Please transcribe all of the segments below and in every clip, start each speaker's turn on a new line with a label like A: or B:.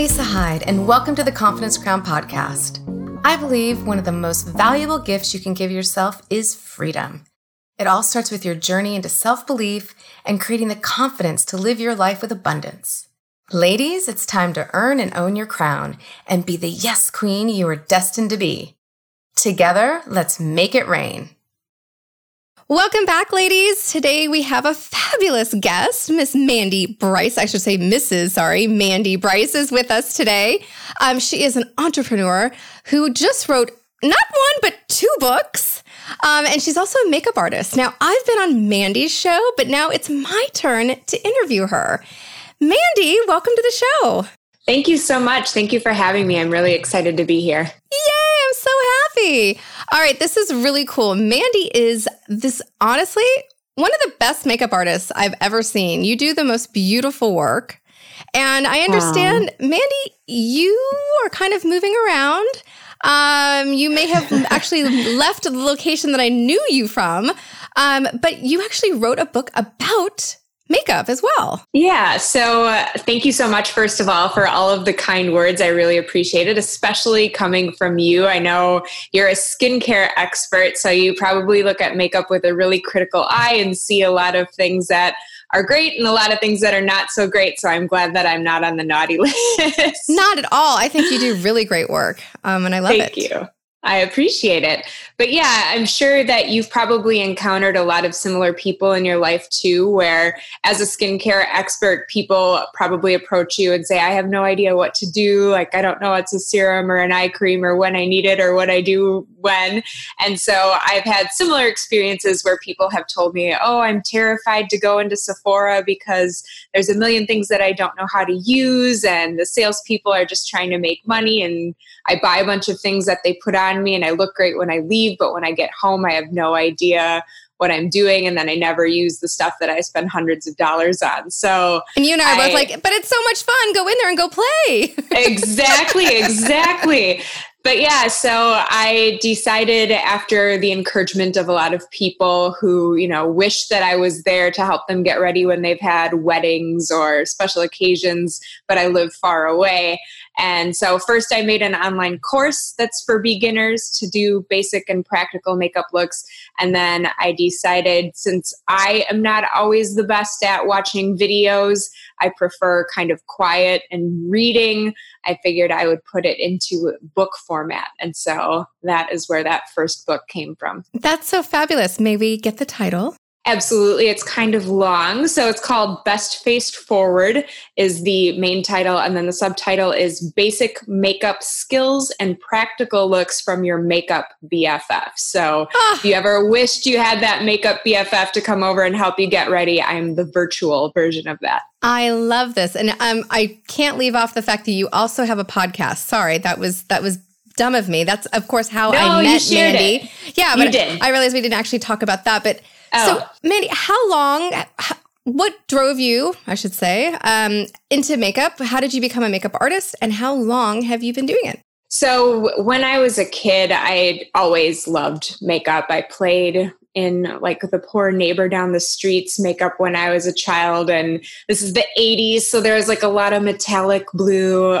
A: Lisa Hyde, and welcome to the Confidence Crown podcast. I believe one of the most valuable gifts you can give yourself is freedom. It all starts with your journey into self belief and creating the confidence to live your life with abundance. Ladies, it's time to earn and own your crown and be the yes queen you are destined to be. Together, let's make it rain.
B: Welcome back, ladies. Today we have a fabulous guest, Miss Mandie Brice. I should say Mrs. Sorry, Mandie Brice is with us today. Um, she is an entrepreneur who just wrote not one but two books. Um, and she's also a makeup artist. Now, I've been on Mandie's show, but now it's my turn to interview her. Mandie, welcome to the show.
C: Thank you so much. Thank you for having me. I'm really excited to be here.
B: Yay, I'm so happy. All right, this is really cool. Mandie is this honestly one of the best makeup artists I've ever seen. You do the most beautiful work. And I understand, wow. Mandie, you are kind of moving around. Um, you may have actually left the location that I knew you from, um, but you actually wrote a book about makeup as well.
C: Yeah. So uh, thank you so much, first of all, for all of the kind words. I really appreciate it, especially coming from you. I know you're a skincare expert, so you probably look at makeup with a really critical eye and see a lot of things that are great and a lot of things that are not so great. So I'm glad that I'm not on the naughty list.
B: Not at all. I think you do really great work. Um, and I love
C: Thank
B: it.
C: Thank you. I appreciate it. But yeah, I'm sure that you've probably encountered a lot of similar people in your life too, where as a skincare expert, people probably approach you and say, I have no idea what to do. Like, I don't know what's a serum or an eye cream or when I need it or what I do when. And so I've had similar experiences where people have told me, Oh, I'm terrified to go into Sephora because there's a million things that I don't know how to use. And the salespeople are just trying to make money. And I buy a bunch of things that they put on on me and I look great when I leave, but when I get home, I have no idea what I'm doing, and then I never use the stuff that I spend hundreds of dollars on. So,
B: and you and I are I, both like, but it's so much fun. Go in there and go play.
C: exactly, exactly but yeah, so I decided after the encouragement of a lot of people who, you know, wish that I was there to help them get ready when they've had weddings or special occasions, but I live far away. And so first I made an online course that's for beginners to do basic and practical makeup looks. And then I decided since I am not always the best at watching videos, I prefer kind of quiet and reading. I figured I would put it into book format. And so that is where that first book came from.
B: That's so fabulous. May we get the title?
C: Absolutely. It's kind of long. So it's called Best Face Forward is the main title. And then the subtitle is Basic Makeup Skills and Practical Looks from Your Makeup BFF. So ah. if you ever wished you had that makeup BFF to come over and help you get ready, I'm the virtual version of that.
B: I love this. And um, I can't leave off the fact that you also have a podcast. Sorry, that was that was dumb of me. That's of course how
C: no,
B: I met Mandy.
C: It.
B: Yeah, but I realized we didn't actually talk about that. But Oh. So, Mandie, how long? What drove you, I should say, um, into makeup? How did you become a makeup artist, and how long have you been doing it?
C: So, when I was a kid, I always loved makeup. I played in like the poor neighbor down the streets makeup when I was a child. And this is the 80s. So there was like a lot of metallic blue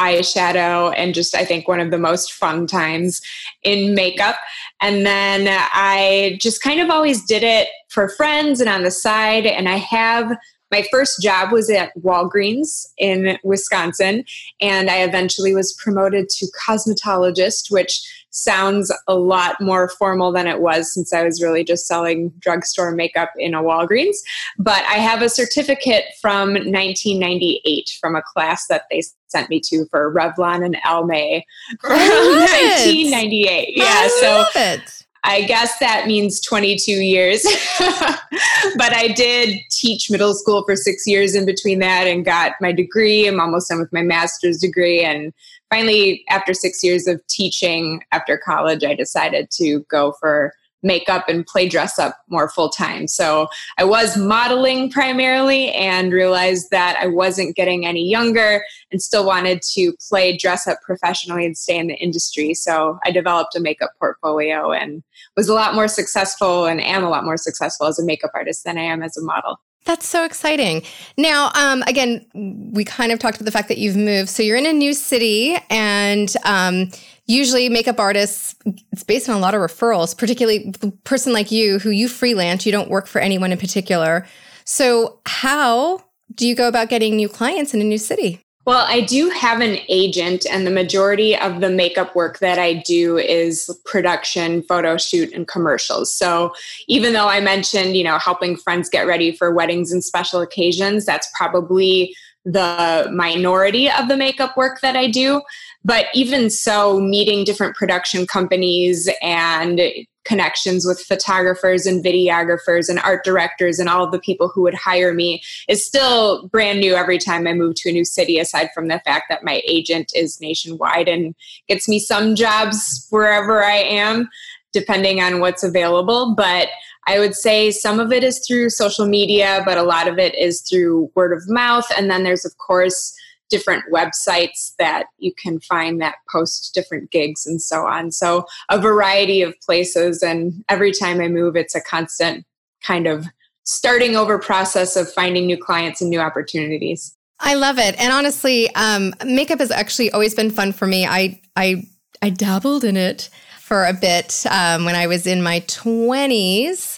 C: eyeshadow and just I think one of the most fun times in makeup. And then I just kind of always did it for friends and on the side. And I have my first job was at Walgreens in Wisconsin, and I eventually was promoted to cosmetologist, which sounds a lot more formal than it was since I was really just selling drugstore makeup in a Walgreens. But I have a certificate from 1998 from a class that they sent me to for Revlon and Almay from 1998. Yeah,
B: I so it.
C: I guess that means 22 years. but I did teach middle school for six years in between that and got my degree. I'm almost done with my master's degree. And finally, after six years of teaching after college, I decided to go for makeup and play dress up more full time. So I was modeling primarily and realized that I wasn't getting any younger and still wanted to play dress up professionally and stay in the industry. So I developed a makeup portfolio and was a lot more successful and am a lot more successful as a makeup artist than I am as a model.
B: That's so exciting. Now, um, again, we kind of talked about the fact that you've moved. So you're in a new city, and um, usually makeup artists, it's based on a lot of referrals, particularly the person like you who you freelance, you don't work for anyone in particular. So, how do you go about getting new clients in a new city?
C: Well, I do have an agent, and the majority of the makeup work that I do is production, photo shoot, and commercials. So even though I mentioned, you know, helping friends get ready for weddings and special occasions, that's probably the minority of the makeup work that I do. But even so, meeting different production companies and connections with photographers and videographers and art directors and all of the people who would hire me is still brand new every time I move to a new city, aside from the fact that my agent is nationwide and gets me some jobs wherever I am, depending on what's available. But I would say some of it is through social media, but a lot of it is through word of mouth. And then there's, of course, different websites that you can find that post different gigs and so on. So, a variety of places. And every time I move, it's a constant kind of starting over process of finding new clients and new opportunities.
B: I love it. And honestly, um, makeup has actually always been fun for me. I, I, I dabbled in it for a bit um, when I was in my 20s.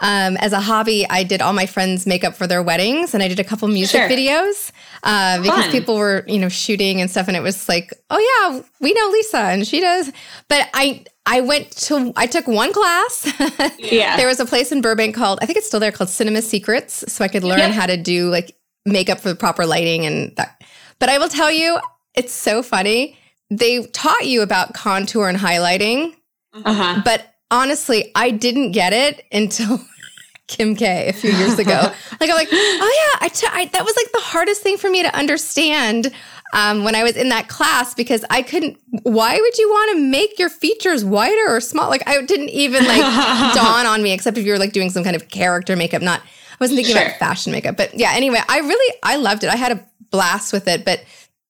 B: Um, as a hobby, I did all my friends' makeup for their weddings, and I did a couple music sure. videos uh, because Fun. people were, you know, shooting and stuff, and it was like, oh yeah, we know Lisa, and she does. But I, I went to, I took one class. yeah. There was a place in Burbank called, I think it's still there, called Cinema Secrets, so I could learn yep. how to do like makeup for the proper lighting and that. But I will tell you, it's so funny. They taught you about contour and highlighting, uh-huh. but honestly, I didn't get it until Kim K a few years ago. like I'm like, oh yeah, I, t- I that was like the hardest thing for me to understand um, when I was in that class because I couldn't. Why would you want to make your features wider or small? Like I didn't even like dawn on me, except if you were like doing some kind of character makeup. Not I wasn't thinking sure. about fashion makeup, but yeah. Anyway, I really I loved it. I had a blast with it, but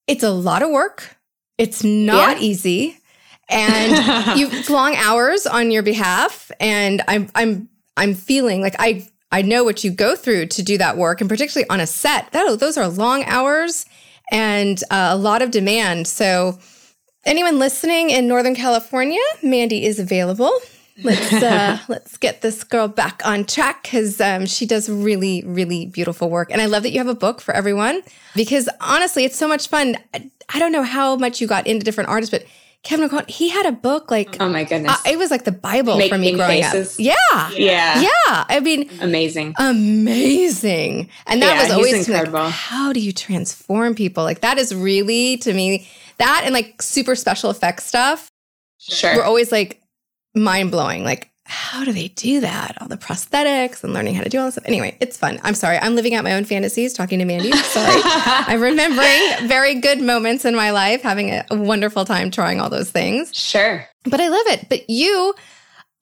B: it's a lot of work. It's not yeah. easy and you've long hours on your behalf. And i'm i'm i'm feeling like i i know what you go through to do that work and particularly on a set that, those are long hours and uh, a lot of demand. So anyone listening in northern california mandie is available. Let's uh, let's get this girl back on track because um, she does really really beautiful work. And i love that you have a book for everyone because honestly it's so much fun. I, I don't know how much you got into different artists but Kevyn Aucoin, he had a book like
C: oh my goodness, uh,
B: it was like the Bible Making for me growing faces. up. Yeah,
C: yeah,
B: yeah. I mean,
C: amazing,
B: amazing. And that yeah, was always incredible. Like, how do you transform people? Like that is really to me that and like super special effects stuff.
C: Sure,
B: we're always like mind blowing. Like how do they do that? All the prosthetics and learning how to do all this stuff. Anyway, it's fun. I'm sorry. I'm living out my own fantasies talking to Mandie. Sorry. I'm remembering very good moments in my life, having a wonderful time trying all those things.
C: Sure.
B: But I love it. But you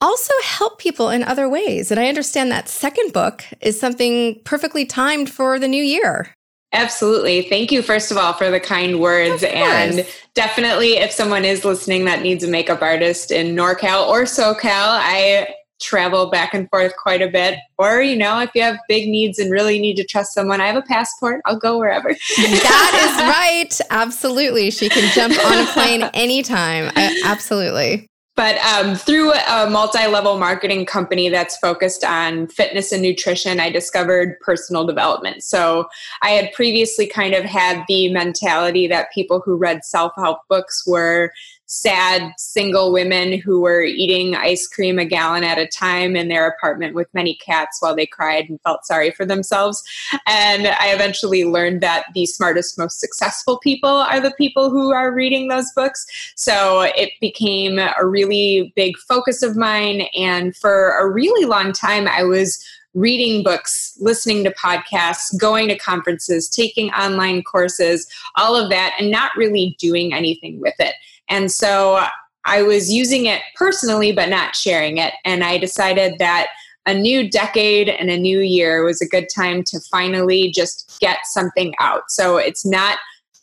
B: also help people in other ways. And I understand that second book is something perfectly timed for the new year.
C: Absolutely. Thank you, first of all, for the kind words. And definitely, if someone is listening that needs a makeup artist in NorCal or SoCal, I travel back and forth quite a bit. Or, you know, if you have big needs and really need to trust someone, I have a passport. I'll go wherever.
B: that is right. Absolutely. She can jump on a plane anytime. absolutely.
C: But um, through a multi level marketing company that's focused on fitness and nutrition, I discovered personal development. So I had previously kind of had the mentality that people who read self help books were sad single women who were eating ice cream a gallon at a time in their apartment with many cats while they cried and felt sorry for themselves. And I eventually learned that the smartest, most successful people are the people who are reading those books. So it became a really big focus of mine. And for a really long time, I was reading books, listening to podcasts, going to conferences, taking online courses, all of that, and not really doing anything with it. And so I was using it personally, but not sharing it. And I decided that a new decade and a new year was a good time to finally just get something out. So it's not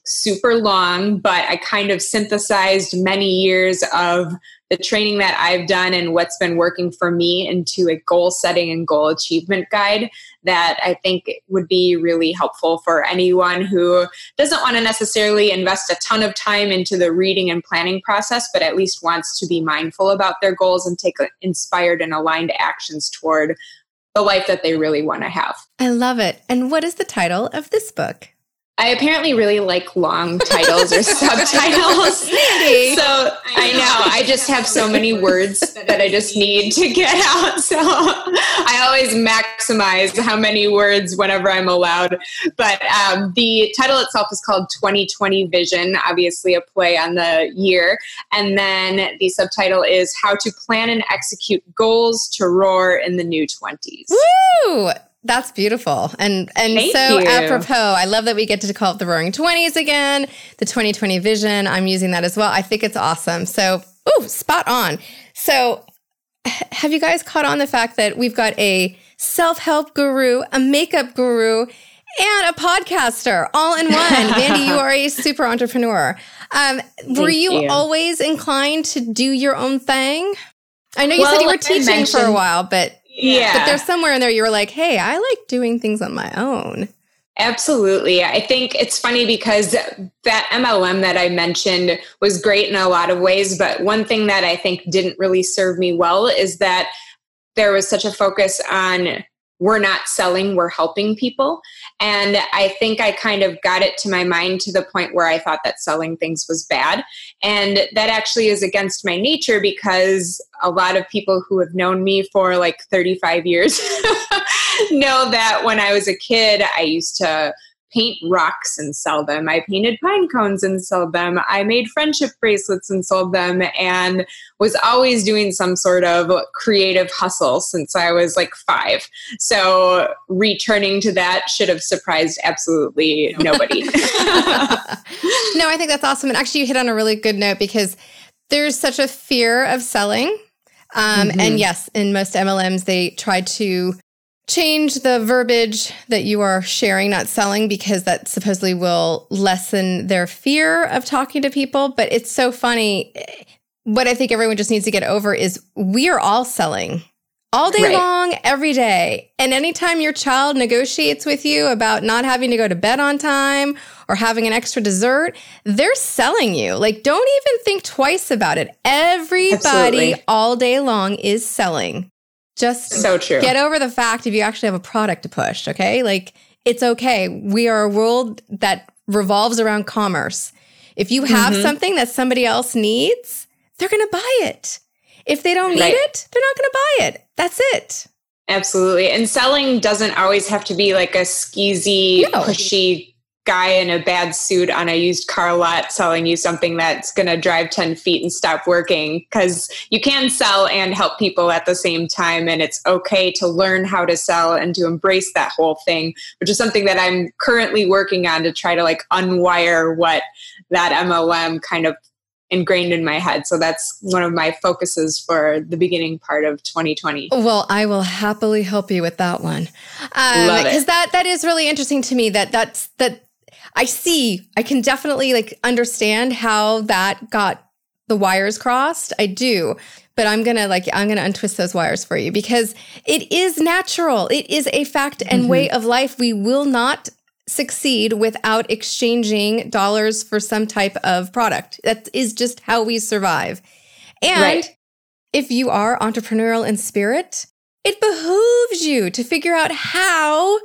C: super long, but I kind of synthesized many years of the training that I've done and what's been working for me into a goal setting and goal achievement guide that I think would be really helpful for anyone who doesn't want to necessarily invest a ton of time into the reading and planning process, but at least wants to be mindful about their goals and take inspired and aligned actions toward the life that they really want to have.
B: I love it. And what is the title of this book?
C: I apparently really like long titles or subtitles. so I know I just have so many words that I just need to get out. So I always maximize how many words whenever I'm allowed. But um, the title itself is called 2020 Vision, obviously a play on the year. And then the subtitle is How to Plan and Execute Goals to Roar in the New 20s.
B: Woo! That's beautiful. And and
C: Thank
B: so
C: you.
B: apropos, I love that we get to call it the Roaring Twenties again, the 2020 vision. I'm using that as well. I think it's awesome. So ooh, spot on. So have you guys caught on the fact that we've got a self-help guru, a makeup guru, and a podcaster all in one? Mandie, you are a super entrepreneur. Um, were you,
C: you.
B: always inclined to do your own thing? I know you
C: Well,
B: said you were
C: like
B: teaching for a while, but
C: Yeah.
B: but there's somewhere in there you were like, hey, I like doing things on my own.
C: Absolutely. I think it's funny because that MLM that I mentioned was great in a lot of ways. But one thing that I think didn't really serve me well is that there was such a focus on we're not selling, we're helping people. And I think I kind of got it to my mind to the point where I thought that selling things was bad. And that actually is against my nature because a lot of people who have known me for like 35 years know that when I was a kid, I used to paint rocks and sell them. I painted pine cones and sold them. I made friendship bracelets and sold them and was always doing some sort of creative hustle since I was like five. So returning to that should have surprised absolutely nobody.
B: no, I think that's awesome. And actually, you hit on a really good note because there's such a fear of selling. Um,
C: Mhm.
B: And yes, in most MLMs, they try to change the verbiage that you are sharing, not selling, because that supposedly will lessen their fear of talking to people. But it's so funny. What I think everyone just needs to get over is we are all selling all day
C: Right.
B: long, every day. And anytime your child negotiates with you about not having to go to bed on time or having an extra dessert, they're selling you. Like, don't even think twice about it. Everybody
C: Absolutely.
B: all day long is selling. Just
C: so true.
B: get over the fact if you actually have a product to push, okay? Like, it's okay. We are a world that revolves around commerce. If you have
C: Mhm.
B: something that somebody else needs, they're going to buy it. If they don't need
C: Right.
B: it, they're not going to buy it. That's it.
C: Absolutely. And selling doesn't always have to be like a skeezy,
B: No.
C: pushy guy in a bad suit on a used car lot selling you something that's going to drive 10 feet and stop working. Because you can sell and help people at the same time. And it's okay to learn how to sell and to embrace that whole thing, which is something that I'm currently working on to try to like unwire what that MLM kind of ingrained in my head. So that's one of my focuses for the beginning part of 2020.
B: Well, I will happily help you with that one.
C: Um, Love it.
B: Because that that is really interesting to me. That that's that I see. I can definitely like understand how that got the wires crossed. I do. But I'm gonna like I'm gonna untwist those wires for you because it is natural. It is a fact and
C: Mhm.
B: way of life. We will not succeed without exchanging dollars for some type of product. That is just how we survive. And
C: Right.
B: if you are entrepreneurial in spirit, it behooves you to figure out how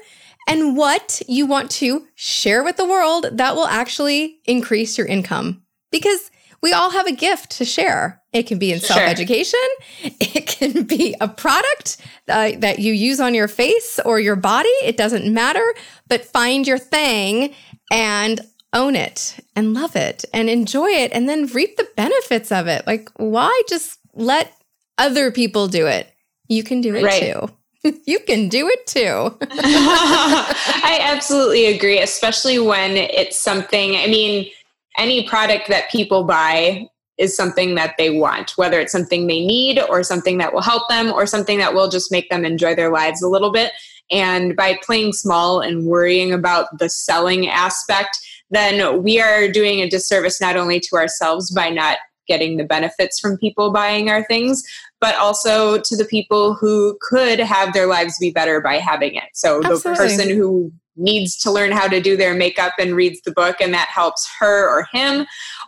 B: and what you want to share with the world that will actually increase your income. Because we all have a gift to share. It can be in self education, it can be a product uh, that you use on your face or your body. It doesn't matter, but find your thing and own it and love it and enjoy it and then reap the benefits of it. Like, why just let other people do it? You can do it
C: Right.
B: too. you can do it too.
C: I absolutely agree, especially when it's something, I mean, any product that people buy is something that they want, whether it's something they need or something that will help them or something that will just make them enjoy their lives a little bit. And by playing small and worrying about the selling aspect, then we are doing a disservice not only to ourselves by not getting the benefits from people buying our things, but also to the people who could have their lives be better by having it. So Absolutely. the person who needs to learn how to do their makeup and reads the book and that helps her or him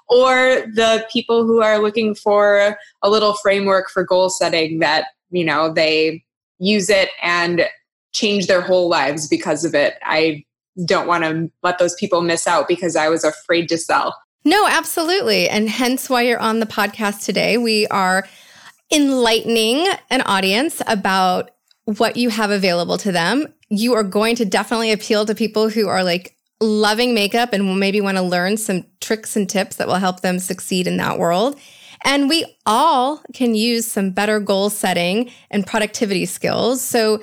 C: or the people who are looking for a little framework for goal setting that you know they use it and change their whole lives because of it i don't want to let those people miss out because i was afraid to sell
B: no absolutely and hence why you're on the podcast today we are enlightening an audience about what you have available to them you are going to definitely appeal to people who are like loving makeup and maybe want to learn some tricks and tips that will help them succeed in that world. And we all can use some better goal setting and productivity skills. So,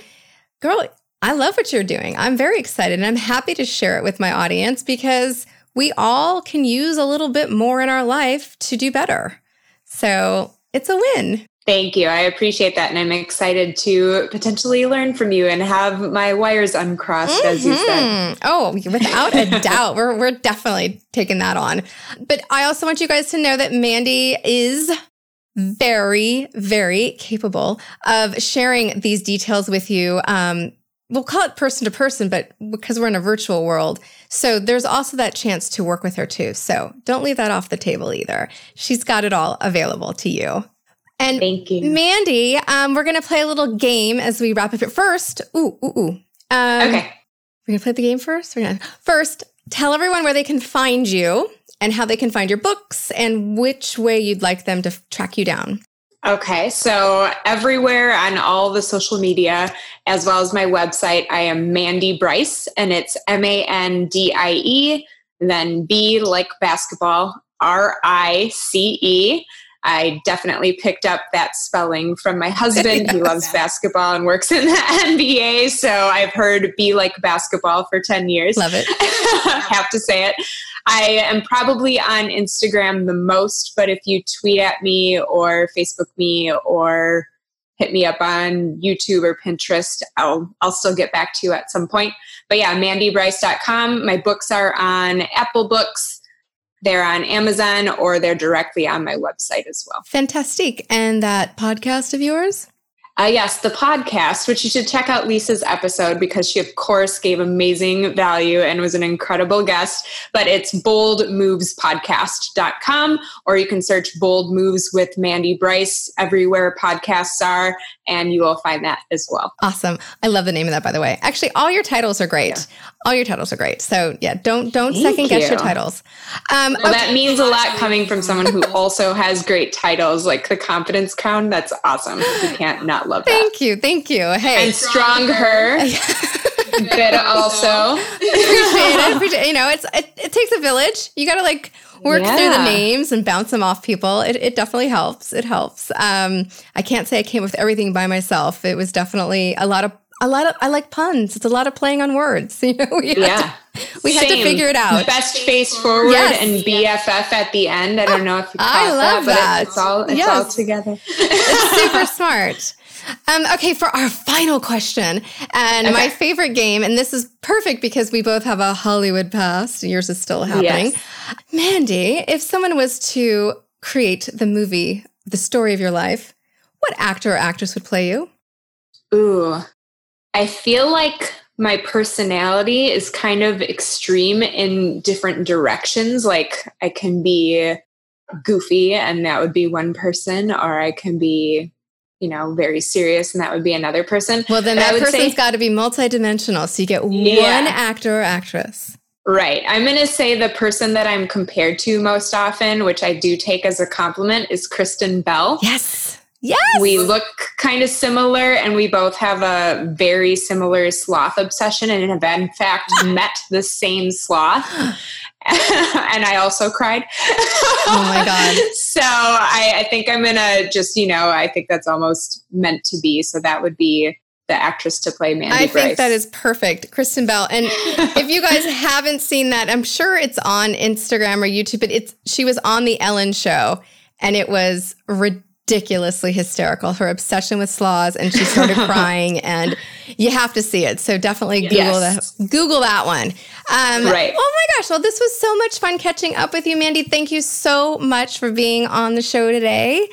B: girl, I love what you're doing. I'm very excited and I'm happy to share it with my audience because we all can use a little bit more in our life to do better. So, it's a win.
C: Thank you. I appreciate that. And I'm excited to potentially learn from you and have my wires uncrossed, mm-hmm. as you said.
B: Mm-hmm. Oh, without a doubt. We're, we're definitely taking that on. But I also want you guys to know that Mandie is very, very capable of sharing these details with you. Um, we'll call it person to person, but because we're in a virtual world. So there's also that chance to work with her too. So don't leave that off the table either. She's got it all available to you. And
C: Thank you.
B: Mandie, um, we're going to play a little game as we wrap up. But first, ooh, ooh, ooh.
C: Um, okay.
B: We're going to play the game first. We're to first tell everyone where they can find you and how they can find your books and which way you'd like them to track you down.
C: Okay, so everywhere on all the social media, as well as my website, I am Mandie Brice, and it's M A N D I E, then B like basketball, R I C E. I definitely picked up that spelling from my husband. yes. He loves basketball and works in the NBA. So I've heard be like basketball for 10 years.
B: Love it.
C: Have to say it. I am probably on Instagram the most, but if you tweet at me or Facebook me or hit me up on YouTube or Pinterest, I'll I'll still get back to you at some point. But yeah, mandiebrice.com. My books are on Apple Books, they're on Amazon or they're directly on my website as well.
B: Fantastic. And that podcast of yours?
C: Uh, yes, the podcast, which you should check out Lisa's episode because she, of course, gave amazing value and was an incredible guest. But it's boldmovespodcast.com, or you can search Bold Moves with Mandie Brice everywhere podcasts are, and you will find that as well.
B: Awesome. I love the name of that, by the way. Actually, all your titles are great. Yeah. All your titles are great. So yeah, don't don't Thank second guess your titles.
C: Um, well, okay. That means a lot coming from someone who also has great titles, like the Confidence Crown. That's awesome. You can't not love that.
B: Thank you. Thank you. Hey.
C: And strong her. Good also
B: appreciate it. Appreciate, you know, it's it, it takes a village. You got to like work yeah. through the names and bounce them off people. It, it definitely helps. It helps. Um, I can't say I came with everything by myself. It was definitely a lot of a lot of I like puns. It's a lot of playing on words. You know,
C: we yeah.
B: To, we Same. had to figure it out.
C: Best face forward yes. and BFF at the end. I don't know if you I love that, that. It, it's all it's yes. all together.
B: it's super smart. Um, okay, for our final question, and okay. my favorite game, and this is perfect because we both have a Hollywood past. Yours is still happening. Yes. Mandie, if someone was to create the movie, the story of your life, what actor or actress would play you?
C: Ooh, I feel like my personality is kind of extreme in different directions. Like I can be goofy and that would be one person, or I can be, you know, very serious and that would be another person.
B: Well, then that person's got to be multidimensional. So you get yeah. one actor or actress.
C: Right. I'm going to say the person that I'm compared to most often, which I do take as a compliment, is Kristen Bell.
B: Yes. Yes.
C: We look kind of similar and we both have a very similar sloth obsession and have in fact met the same sloth. and I also cried.
B: oh my God.
C: so I, I think I'm gonna just, you know, I think that's almost meant to be. So that would be the actress to play Mandie I
B: Brice. think that is perfect. Kristen Bell. And if you guys haven't seen that, I'm sure it's on Instagram or YouTube, but it's she was on the Ellen show and it was ridiculous ridiculously hysterical. Her obsession with slaws, and she started crying, and you have to see it. So definitely Google yes. that. Google that one.
C: Um, right.
B: Oh my gosh! Well, this was so much fun catching up with you, Mandie. Thank you so much for being on the show today.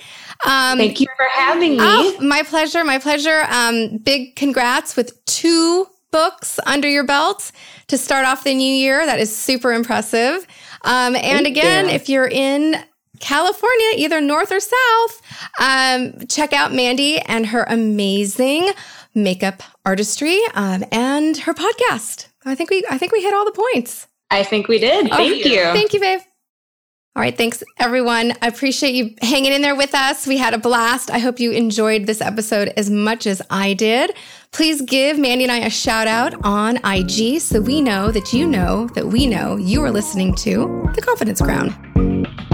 C: Um, Thank you for having me. Oh,
B: my pleasure. My pleasure. Um, big congrats with two books under your belt to start off the new year. That is super impressive. Um, and Thank again, you. if you're in California, either north or south, um, check out Mandie and her amazing makeup artistry um, and her podcast. I think we I think we hit all the points.
C: I think we did. Oh, thank you.
B: Thank you, babe. All right, thanks everyone. I appreciate you hanging in there with us. We had a blast. I hope you enjoyed this episode as much as I did. Please give Mandie and I a shout out on IG so we know that you know that we know you are listening to The Confidence Crown.